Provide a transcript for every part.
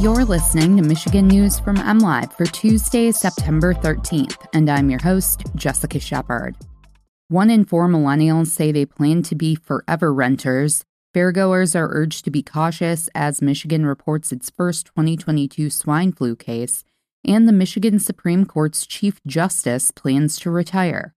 You're listening to Michigan News from MLive for Tuesday, September 13th, and I'm your host, Jessica Shepard. One in four millennials say they plan to be forever renters. Fairgoers are urged to be cautious as Michigan reports its first 2022 swine flu case, and the Michigan Supreme Court's Chief Justice plans to retire.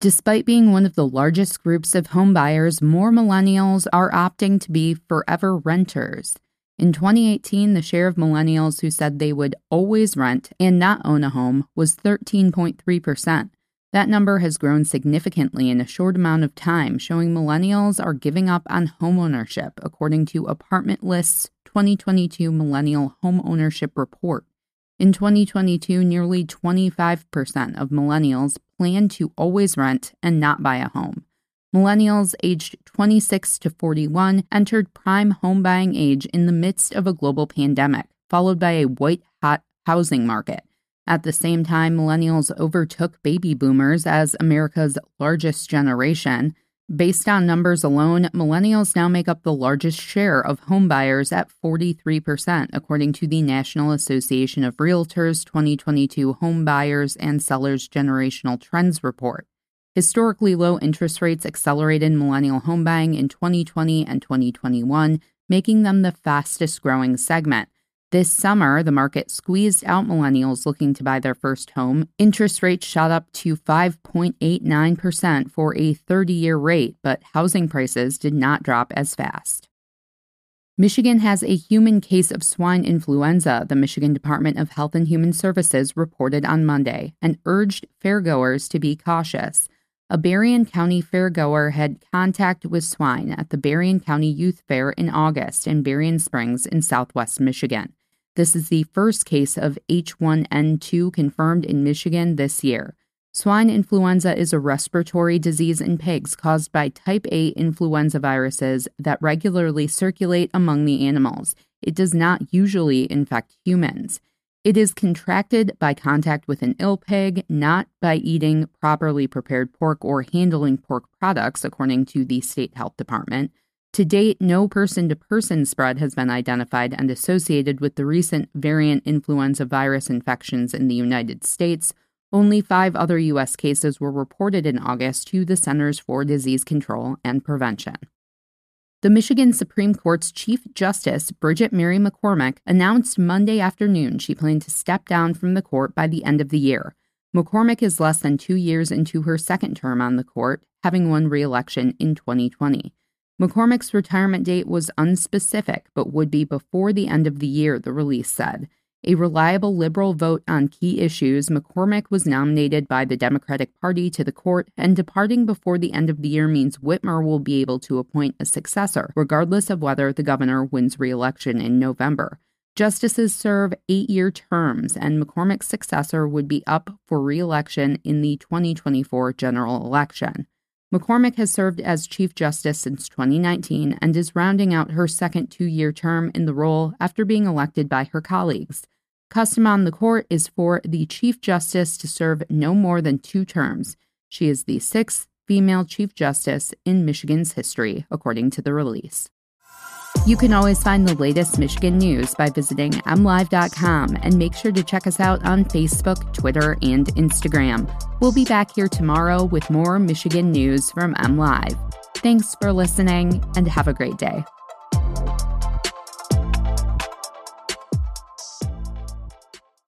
Despite being one of the largest groups of homebuyers, more millennials are opting to be forever renters. In 2018, the share of millennials who said they would always rent and not own a home was 13.3%. That number has grown significantly in a short amount of time, showing millennials are giving up on homeownership, according to Apartment List's 2022 Millennial Homeownership Report. In 2022, nearly 25% of millennials plan to always rent and not buy a home. Millennials aged 26 to 41 entered prime home buying age in the midst of a global pandemic, followed by a white hot housing market. At the same time, millennials overtook baby boomers as America's largest generation. Based on numbers alone, millennials now make up the largest share of home buyers at 43%, according to the National Association of Realtors 2022 Home Buyers and Sellers Generational Trends Report. Historically low interest rates accelerated millennial home buying in 2020 and 2021, making them the fastest growing segment. This summer, the market squeezed out millennials looking to buy their first home. Interest rates shot up to 5.89% for a 30 year rate, but housing prices did not drop as fast. Michigan has a human case of swine influenza, the Michigan Department of Health and Human Services reported on Monday, and urged fairgoers to be cautious a Berrien County fairgoer had contact with swine at the Berrien County Youth Fair in August in Berrien Springs in southwest Michigan. This is the first case of H1N2 confirmed in Michigan this year. Swine influenza is a respiratory disease in pigs caused by type A influenza viruses that regularly circulate among the animals. It does not usually infect humans. It is contracted by contact with an ill pig, not by eating properly prepared pork or handling pork products, according to the state health department. To date, no person to person spread has been identified and associated with the recent variant influenza virus infections in the United States. Only five other U.S. cases were reported in August to the Centers for Disease Control and Prevention. The Michigan Supreme Court's Chief Justice, Bridget Mary McCormack, announced Monday afternoon she planned to step down from the court by the end of the year. McCormack is less than two years into her second term on the court, having won re election in 2020. McCormack's retirement date was unspecific, but would be before the end of the year, the release said a reliable liberal vote on key issues, McCormack was nominated by the Democratic Party to the court, and departing before the end of the year means Whitmer will be able to appoint a successor, regardless of whether the governor wins re election in November. Justices serve eight year terms, and McCormack's successor would be up for re election in the 2024 general election. McCormack has served as Chief Justice since 2019 and is rounding out her second two year term in the role after being elected by her colleagues. Custom on the court is for the Chief Justice to serve no more than two terms. She is the sixth female Chief Justice in Michigan's history, according to the release. You can always find the latest Michigan news by visiting mlive.com and make sure to check us out on Facebook, Twitter, and Instagram. We'll be back here tomorrow with more Michigan news from MLive. Thanks for listening and have a great day.